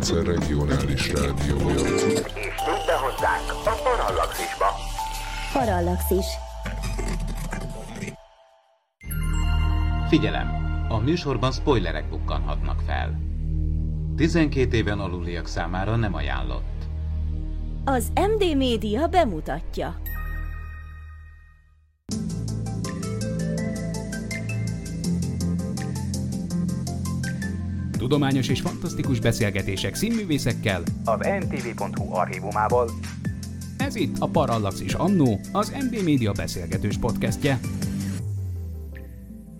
rendszer regionális rádiója. És be hozzánk a Parallaxisba. Parallaxis. Figyelem! A műsorban spoilerek bukkanhatnak fel. 12 éven aluliak számára nem ajánlott. Az MD Média bemutatja. Tudományos és fantasztikus beszélgetések színművészekkel. Az ntv.hu archívumából. Ez itt a Parallaxis Annó, az MD Média beszélgetős podcastje.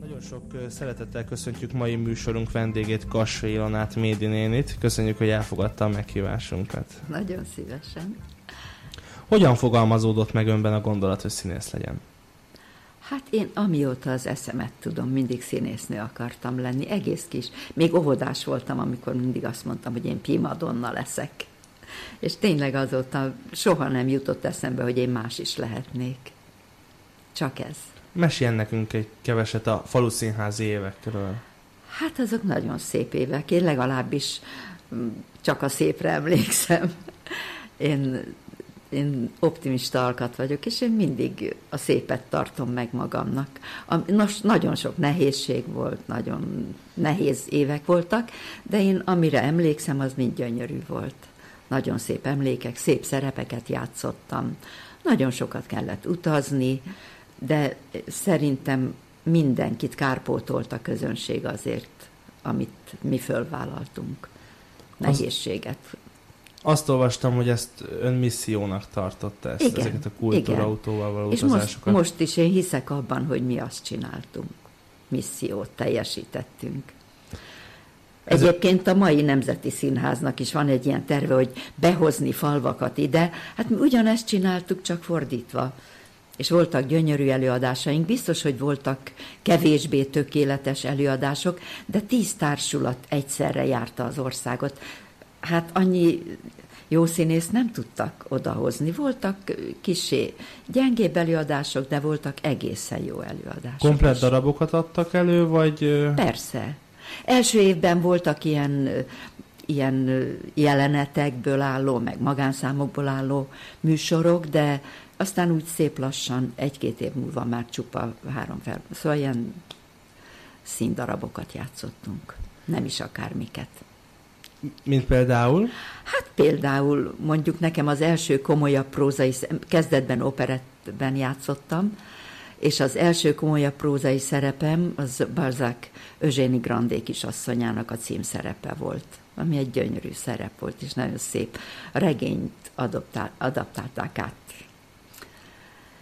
Nagyon sok szeretettel köszöntjük mai műsorunk vendégét, Kassai Ilonát Médi nénit. Köszönjük, hogy elfogadta a meghívásunkat. Nagyon szívesen. Hogyan fogalmazódott meg önben a gondolat, hogy színész legyen? Hát én amióta az eszemet tudom, mindig színésznő akartam lenni, egész kis. Még óvodás voltam, amikor mindig azt mondtam, hogy én primadonna leszek. És tényleg azóta soha nem jutott eszembe, hogy én más is lehetnék. Csak ez. Meséljen nekünk egy keveset a faluszínházi évekről. Hát azok nagyon szép évek. Én legalábbis mm, csak a szépre emlékszem. Én, én optimista alkat vagyok, és én mindig a szépet tartom meg magamnak. Nos, nagyon sok nehézség volt, nagyon nehéz évek voltak, de én amire emlékszem, az mind gyönyörű volt. Nagyon szép emlékek, szép szerepeket játszottam. Nagyon sokat kellett utazni, de szerintem mindenkit kárpótolt a közönség azért, amit mi fölvállaltunk. Nehézséget. Azt olvastam, hogy ezt ön missziónak tartotta ezt, Igen, ezeket a kultúrautóval való És most, utazásokat. most is én hiszek abban, hogy mi azt csináltunk. Missziót teljesítettünk. Ez- Egyébként a mai Nemzeti Színháznak is van egy ilyen terve, hogy behozni falvakat ide. Hát mi ugyanezt csináltuk, csak fordítva. És voltak gyönyörű előadásaink, biztos, hogy voltak kevésbé tökéletes előadások, de tíz társulat egyszerre járta az országot. Hát annyi jó színészt nem tudtak odahozni. Voltak kisé gyengébb előadások, de voltak egészen jó előadások. Komplett is. darabokat adtak elő, vagy... Persze. Első évben voltak ilyen, ilyen jelenetekből álló, meg magánszámokból álló műsorok, de aztán úgy szép lassan, egy-két év múlva már csupa három fel. Szóval ilyen színdarabokat játszottunk. Nem is akármiket. Mint például? Hát például mondjuk nekem az első komolyabb prózai, kezdetben operettben játszottam, és az első komolyabb prózai szerepem az Balzac Eugénie Grandé kisasszonyának a címszerepe volt, ami egy gyönyörű szerep volt, és nagyon szép. Regényt adaptálták át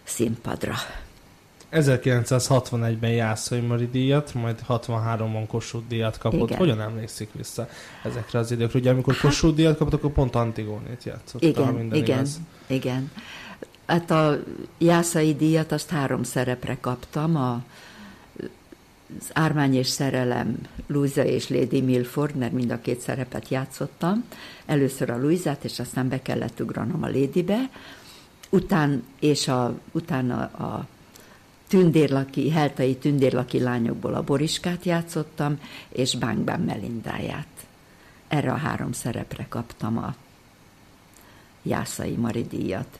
színpadra. 1961-ben Jászai Mari díjat, majd 63-ban Kossuth díjat kapott. Igen. Hogyan emlékszik vissza ezekre az időkre? Ugye amikor Kossuth díjat kapott, akkor pont Antigónét játszott. Igen, minden igen, igaz. igen. Hát a Jászai díjat azt három szerepre kaptam, a, az Ármány és Szerelem, Louisa és Lady Milford, mert mind a két szerepet játszottam. Először a Louisát, és aztán be kellett ugranom a Ladybe. Után, és a, utána a tündérlaki, heltai tündérlaki lányokból a Boriskát játszottam, és Bánkban Melindáját. Erre a három szerepre kaptam a Jászai Mari díjat,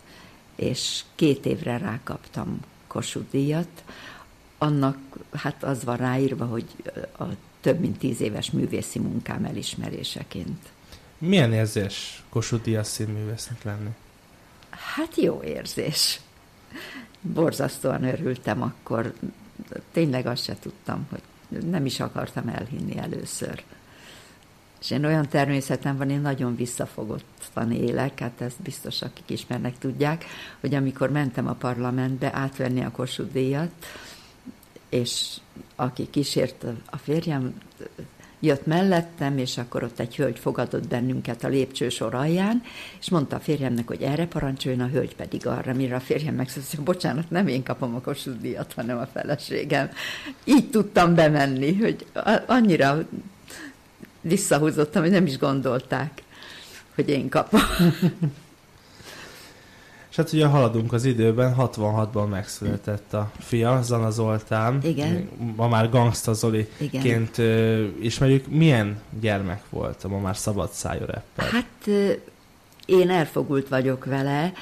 és két évre rákaptam Kossuth díjat. Annak hát az van ráírva, hogy a több mint tíz éves művészi munkám elismeréseként. Milyen érzés Kossuth díjas színművésznek lenni? Hát jó érzés. Borzasztóan örültem akkor. Tényleg azt se tudtam, hogy nem is akartam elhinni először. És én olyan természetem van, én nagyon visszafogottan élek, hát ezt biztos, akik ismernek, tudják, hogy amikor mentem a parlamentbe átvenni a Kossuth díjat, és aki kísért a férjem, jött mellettem, és akkor ott egy hölgy fogadott bennünket a lépcsősor alján, és mondta a férjemnek, hogy erre parancsoljon, a hölgy pedig arra, mire a férjem megszólalt, hogy bocsánat, nem én kapom a Kossuth hanem a feleségem. Így tudtam bemenni, hogy annyira visszahúzottam, hogy nem is gondolták, hogy én kapom. Hát ugye haladunk az időben, 66-ban megszületett a fia, Zana Zoltán. Igen. Ma már Gangsta Zoliként ö, ismerjük. Milyen gyermek volt a ma már szabad szájú? Hát ö, én elfogult vagyok vele,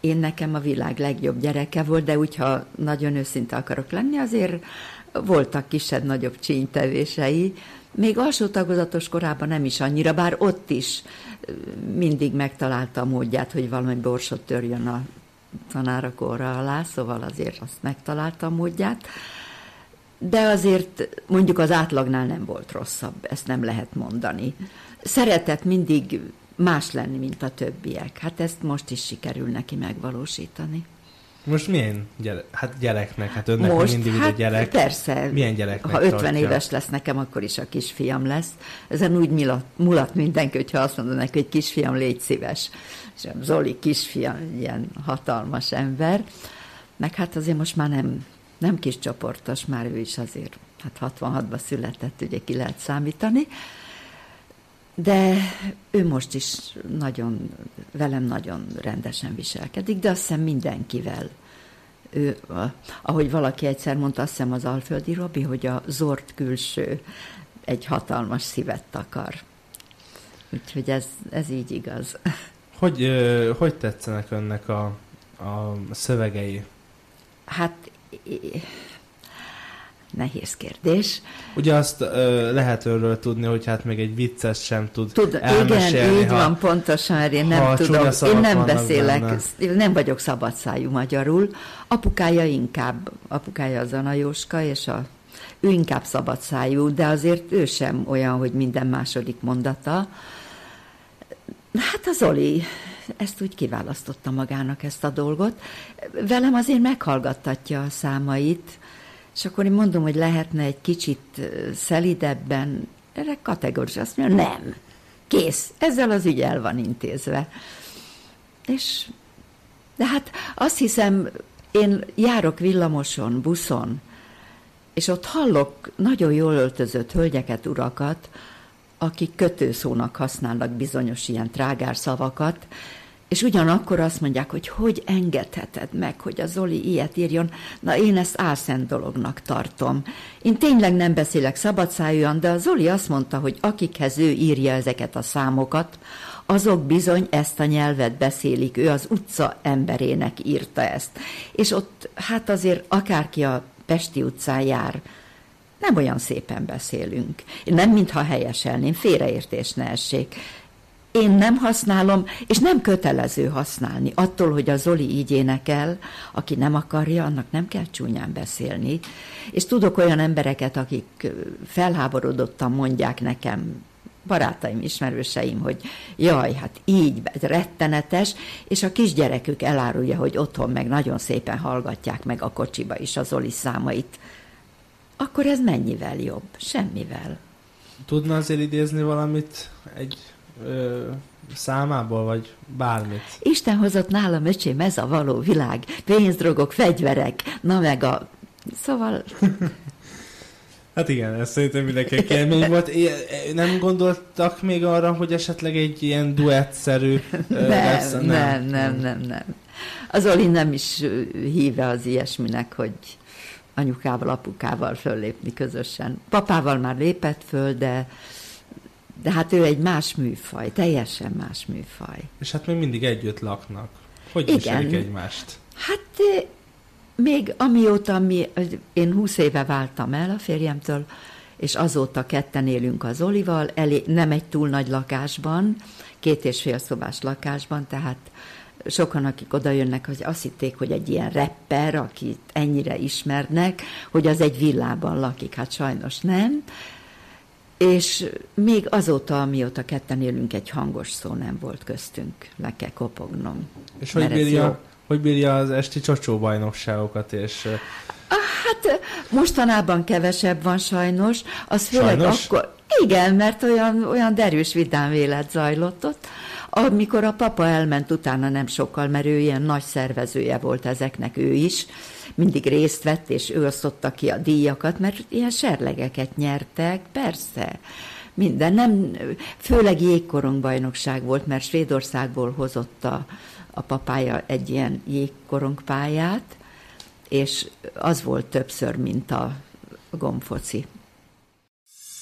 én nekem a világ legjobb gyereke volt, de úgyha nagyon őszinte akarok lenni, azért voltak kisebb-nagyobb csínytevései, még alsó tagozatos korában nem is annyira, bár ott is mindig megtalálta a módját, hogy valami borsot törjön a tanárak orra alá, szóval azért azt megtalálta a módját. De azért mondjuk az átlagnál nem volt rosszabb, ezt nem lehet mondani. Szeretett mindig más lenni, mint a többiek. Hát ezt most is sikerül neki megvalósítani. Most milyen gyere, hát gyereknek? Hát önnek Most, mindig hát gyerek. persze, Milyen gyereknek ha 50 tartja? éves lesz nekem, akkor is a kisfiam lesz. Ezen úgy mulat, mulat mindenki, hogyha azt mondod neki, hogy kisfiam, légy szíves. És a Zoli kisfiam, ilyen hatalmas ember. Meg hát azért most már nem, nem kis csoportos, már ő is azért, hát 66-ban született, ugye ki lehet számítani. De ő most is nagyon, velem nagyon rendesen viselkedik, de azt hiszem mindenkivel. Ő, ahogy valaki egyszer mondta, azt hiszem az Alföldi Robi, hogy a zord külső egy hatalmas szívet takar. Úgyhogy ez, ez így igaz. Hogy, hogy tetszenek önnek a, a szövegei? Hát nehéz kérdés. Ugye azt ö, lehet örről tudni, hogy hát még egy vicces sem tud Tud, igen, elmesélni, így ha, van, pontosan, mert én nem tudom, én nem beszélek, benne. én nem vagyok szabadszájú magyarul. Apukája inkább, apukája az Zana Jóska, és a, ő inkább szabadszájú, de azért ő sem olyan, hogy minden második mondata. Hát a Zoli ezt úgy kiválasztotta magának ezt a dolgot. Velem azért meghallgattatja a számait, és akkor én mondom, hogy lehetne egy kicsit szelidebben, erre kategórikus, azt mondja, nem, kész, ezzel az ügy el van intézve. És, de hát azt hiszem, én járok villamoson, buszon, és ott hallok nagyon jól öltözött hölgyeket, urakat, akik kötőszónak használnak bizonyos ilyen trágár szavakat, és ugyanakkor azt mondják, hogy hogy engedheted meg, hogy a Zoli ilyet írjon. Na, én ezt álszent dolognak tartom. Én tényleg nem beszélek szabadszájúan, de a Zoli azt mondta, hogy akikhez ő írja ezeket a számokat, azok bizony ezt a nyelvet beszélik. Ő az utca emberének írta ezt. És ott, hát azért akárki a Pesti utcán jár, nem olyan szépen beszélünk. Nem mintha helyeselném, félreértés ne essék. Én nem használom, és nem kötelező használni. Attól, hogy a Zoli így énekel, aki nem akarja, annak nem kell csúnyán beszélni. És tudok olyan embereket, akik felháborodottan mondják nekem, barátaim, ismerőseim, hogy jaj, hát így, ez rettenetes, és a kisgyerekük elárulja, hogy otthon meg nagyon szépen hallgatják meg a kocsiba is az Zoli számait. Akkor ez mennyivel jobb? Semmivel. Tudna azért idézni valamit egy ö, számából, vagy bármit? Isten hozott nálam, öcsém, ez a való világ. Pénzdrogok, fegyverek, na meg a... Szóval Hát igen, ez szerintem mindenki élmény volt. Nem gondoltak még arra, hogy esetleg egy ilyen duettszerű ö, lesz? nem, nem, nem, nem, nem. Az Oli nem is híve az ilyesminek, hogy anyukával, apukával föllépni közösen. Papával már lépett föl, de, de hát ő egy más műfaj, teljesen más műfaj. És hát még mindig együtt laknak. Hogy Igen. viselik egymást? Hát még amióta mi, én 20 éve váltam el a férjemtől, és azóta ketten élünk az Olival, elé, nem egy túl nagy lakásban, két és fél szobás lakásban, tehát sokan, akik oda jönnek, hogy azt hitték, hogy egy ilyen rapper, akit ennyire ismernek, hogy az egy villában lakik, hát sajnos nem. És még azóta, amióta ketten élünk, egy hangos szó nem volt köztünk, le kell kopognom. És hogy bírja, hogy bírja az esti csocsóbajnokságokat, és ö, Hát mostanában kevesebb van sajnos, az főleg Sajnos? akkor... Igen, mert olyan, olyan derűs vidám élet zajlott ott. Amikor a papa elment utána nem sokkal, mert ő ilyen nagy szervezője volt ezeknek ő is, mindig részt vett, és ő osztotta ki a díjakat, mert ilyen serlegeket nyertek, persze. minden, nem, főleg jégkorongbajnokság volt, mert Svédországból hozott a, a papája egy ilyen jégkorongpályát, és az volt többször, mint a gombfoci.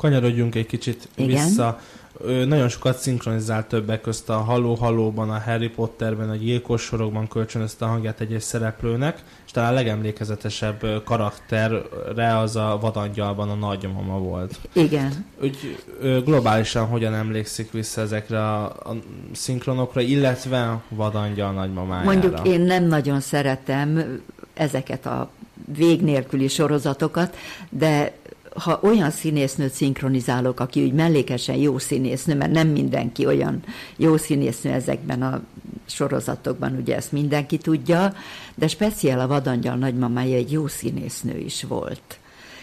Kanyarodjunk egy kicsit Igen. vissza. Ő nagyon sokat szinkronizált többek közt a Halló Hallóban, a Harry Potterben, a Gyilkos sorokban kölcsönözte a hangját egy-egy szereplőnek, és talán a legemlékezetesebb karakterre az a Vadangyalban a nagymama volt. Igen. Úgy globálisan hogyan emlékszik vissza ezekre a, a szinkronokra, illetve Vadangyal nagymamájára? Mondjuk én nem nagyon szeretem ezeket a vég nélküli sorozatokat, de ha olyan színésznőt szinkronizálok, aki úgy mellékesen jó színésznő, mert nem mindenki olyan jó színésznő ezekben a sorozatokban, ugye ezt mindenki tudja, de speciál a Vadangyal nagymamája egy jó színésznő is volt,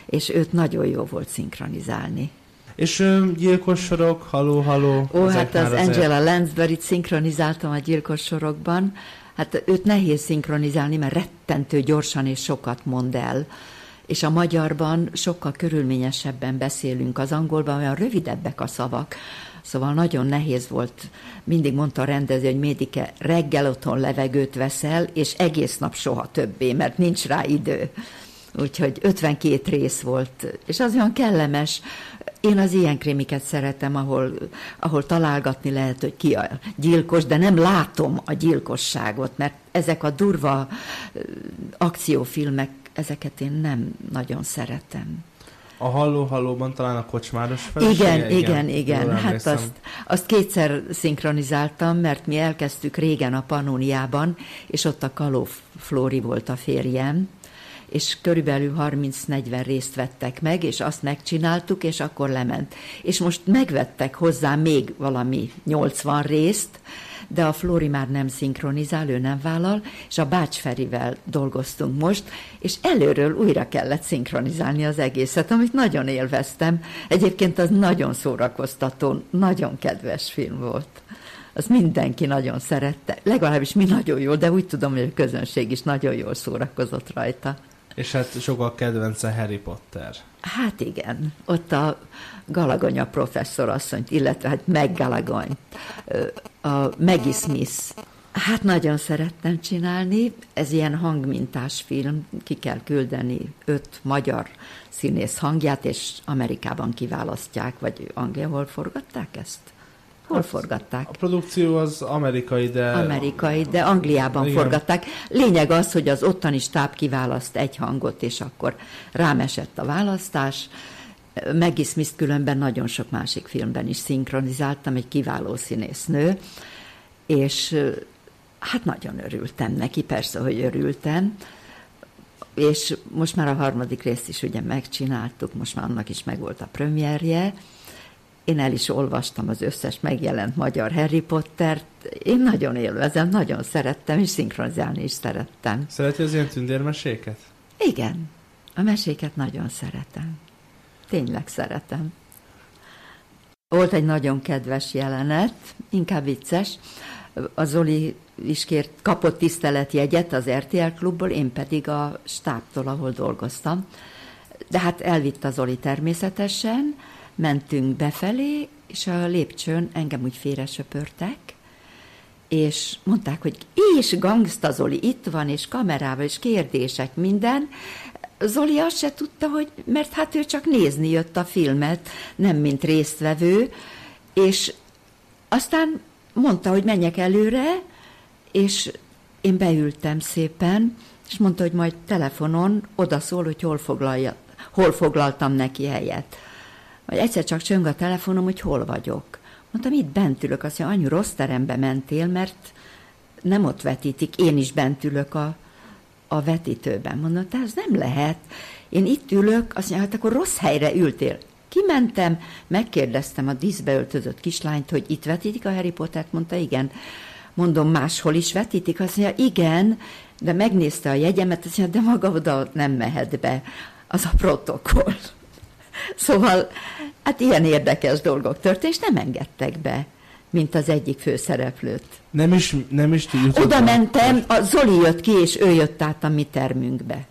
és őt nagyon jó volt szinkronizálni. És gyilkos sorok, Halló Halló. Ó, hát az azért- Angela Lansbury-t szinkronizáltam a gyilkos sorokban. Hát őt nehéz szinkronizálni, mert rettentő gyorsan és sokat mond el. És a magyarban sokkal körülményesebben beszélünk, az angolban olyan rövidebbek a szavak. Szóval nagyon nehéz volt, mindig mondta a rendező, hogy Médike, reggel otthon levegőt veszel, és egész nap soha többé, mert nincs rá idő. Úgyhogy 52 rész volt, és az olyan kellemes. Én az ilyen krémiket szeretem, ahol, ahol találgatni lehet, hogy ki a gyilkos, de nem látom a gyilkosságot, mert ezek a durva akciófilmek, ezeket én nem nagyon szeretem. A Halló Hallóban talán a kocsmáros felesége? Igen, igen, igen. Jól Hát azt, azt kétszer szinkronizáltam, mert mi elkezdtük régen a Pannóniában, és ott a Kaló Flóri volt a férjem, és körülbelül 30-40 részt vettek meg, és azt megcsináltuk, és akkor lement. És most megvettek hozzá még valami 80 részt, de a Flóri már nem szinkronizál, ő nem vállal, és a Bács Ferivel dolgoztunk most, és előről újra kellett szinkronizálni az egészet, amit nagyon élveztem. Egyébként az nagyon szórakoztató, nagyon kedves film volt. Az mindenki nagyon szerette, legalábbis mi nagyon jól, de úgy tudom, hogy a közönség is nagyon jól szórakozott rajta. És hát sokkal kedvence Harry Potter. Hát igen, ott a Galagonya professzor asszonyt, illetve hát meg Galagony, a Maggie Smith. Hát nagyon szerettem csinálni, ez ilyen hangmintás film, ki kell küldeni öt magyar színész hangját, és Amerikában kiválasztják, vagy Anglia, hol forgatták ezt? Hol forgatták? A produkció az amerikai, de... amerikai, de Angliában Igen. Forgatták. Lényeg az, hogy az ottani stáb kiválaszt egy hangot, és akkor rám esett a választás. Maggie Smith különben nagyon sok másik filmben is szinkronizáltam, egy kiváló színésznő, és hát nagyon örültem neki, persze, hogy örültem, és most már a harmadik részt is ugye megcsináltuk, most már annak is megvolt a premierje, én el is olvastam az összes megjelent magyar Harry Pottert. Én nagyon élvezem, nagyon szerettem, és szinkronizálni is szerettem. Szereti az ilyen tündérmeséket? Igen, a meséket nagyon szeretem. Tényleg szeretem. Volt egy nagyon kedves jelenet, inkább vicces. A Zoli is kért, kapott tiszteletjegyet az RTL klubból, én pedig a stábtól, ahol dolgoztam. De hát elvitt a Zoli természetesen, mentünk befelé, és a lépcsőn engem úgy félre söpörtek, és mondták, hogy és gangsta Zoli itt van, és kamerával, és kérdések, minden. Zoli azt se tudta, hogy, mert hát ő csak nézni jött a filmet, nem mint résztvevő, és aztán mondta, hogy menjek előre, és én beültem szépen, és mondta, hogy majd telefonon odaszól, hogy hol, foglalja, hol foglaltam neki helyet. Vagy egyszer csak csöng a telefonom, hogy hol vagyok. Mondtam, itt bent ülök. Azt mondja, anyu, rossz terembe mentél, mert nem ott vetítik, én is bent ülök a, a vetítőben. Mondom, te ez nem lehet. Én itt ülök, azt mondja, hát akkor rossz helyre ültél. Kimentem, megkérdeztem a díszbe öltözött kislányt, hogy itt vetítik a Harry Pottert, mondta igen. Mondom, máshol is vetítik? Azt mondja, igen, de megnézte a jegyemet, azt mondja, de maga oda nem mehet be. Az a protokoll. Szóval, hát ilyen érdekes dolgok történt, és nem engedtek be, mint az egyik főszereplőt. Nem is, nem is jutott Oda mentem, a Zoli jött ki, és ő jött át a mi termünkbe.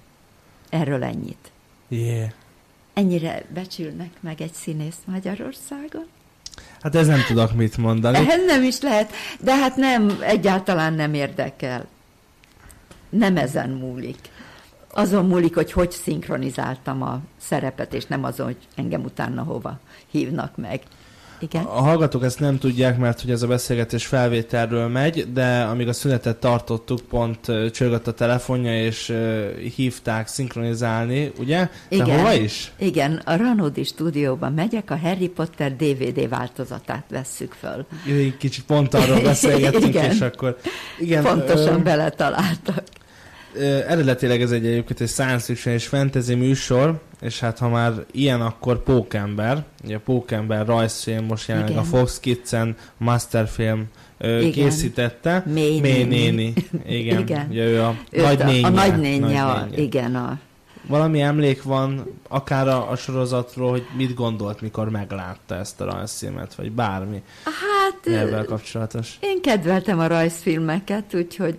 Erről ennyit. Yeah. Ennyire becsülnek meg egy színészt Magyarországon? Hát ez nem tudok mit mondani. Ehhez nem is lehet, de hát nem, egyáltalán nem érdekel. Nem ezen múlik. Azon múlik, hogy hogy szinkronizáltam a szerepet, és nem azon, hogy engem utána hova hívnak meg. Igen? A hallgatók ezt nem tudják, mert hogy ez a beszélgetés felvételről megy, de amíg a szünetet tartottuk, pont csörgött a telefonja, és hívták szinkronizálni, ugye? De hova is? Igen, a Ranodi stúdióban megyek, a Harry Potter DVD változatát vesszük föl. Kicsit pont arról beszélgettünk, Igen. és akkor... Igen, Pontosan ö, beletaláltak. Eredetileg ez egy egyébként egy science fiction és fantasy műsor, és hát ha már ilyen, akkor Pókember. Ugye a Pókember rajzfilm most jelenleg a Fox Kids-en Masterfilm ö, Igen. készítette. Mély Mély néni. néni. Igen. Igen. Ugye ő a nagynénye. a, nagynénye, a, igen, a, Valami emlék van akár a, a sorozatról, hogy mit gondolt, mikor meglátta ezt a rajzfilmet, vagy bármi hát ezzel kapcsolatos. én kedveltem a rajzfilmeket, úgyhogy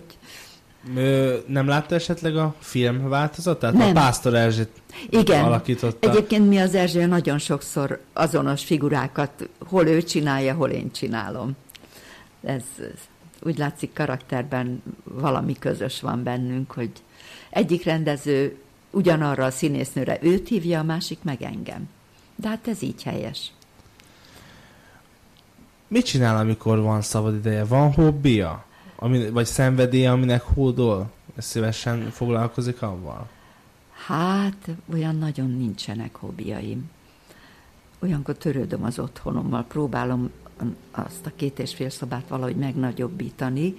Ö, nem látta esetleg a film változatát? Nem. A Pásztor Erzsét igen. alakította. Egyébként mi az Erzső nagyon sokszor azonos figurákat, hol ő csinálja, hol én csinálom. Ez, ez úgy látszik karakterben valami közös van bennünk, hogy egyik rendező ugyanarra a színésznőre őt hívja, a másik meg engem. De hát ez így helyes. Mit csinál, amikor van szabad ideje? Van hobbija? Ami, vagy szenvedélye, aminek hódol? Szívesen foglalkozik avval? Hát, olyan nagyon nincsenek hobbiaim. Olyankor törődöm az otthonommal, próbálom azt a két és fél szobát valahogy megnagyobbítani,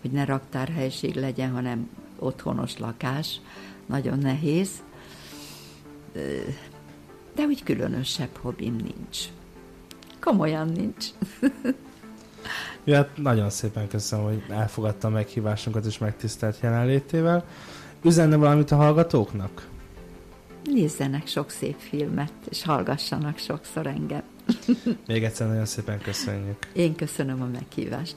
hogy ne raktárhelység legyen, hanem otthonos lakás. Nagyon nehéz. De úgy különösebb hobbim nincs. Komolyan nincs. Ja, hát nagyon szépen köszönöm, hogy elfogadta a meghívásunkat és megtisztelt jelenlétével. Üzenne valamit a hallgatóknak? Nézzenek sok szép filmet, és hallgassanak sokszor engem. Még egyszer nagyon szépen köszönjük. Én köszönöm a meghívást.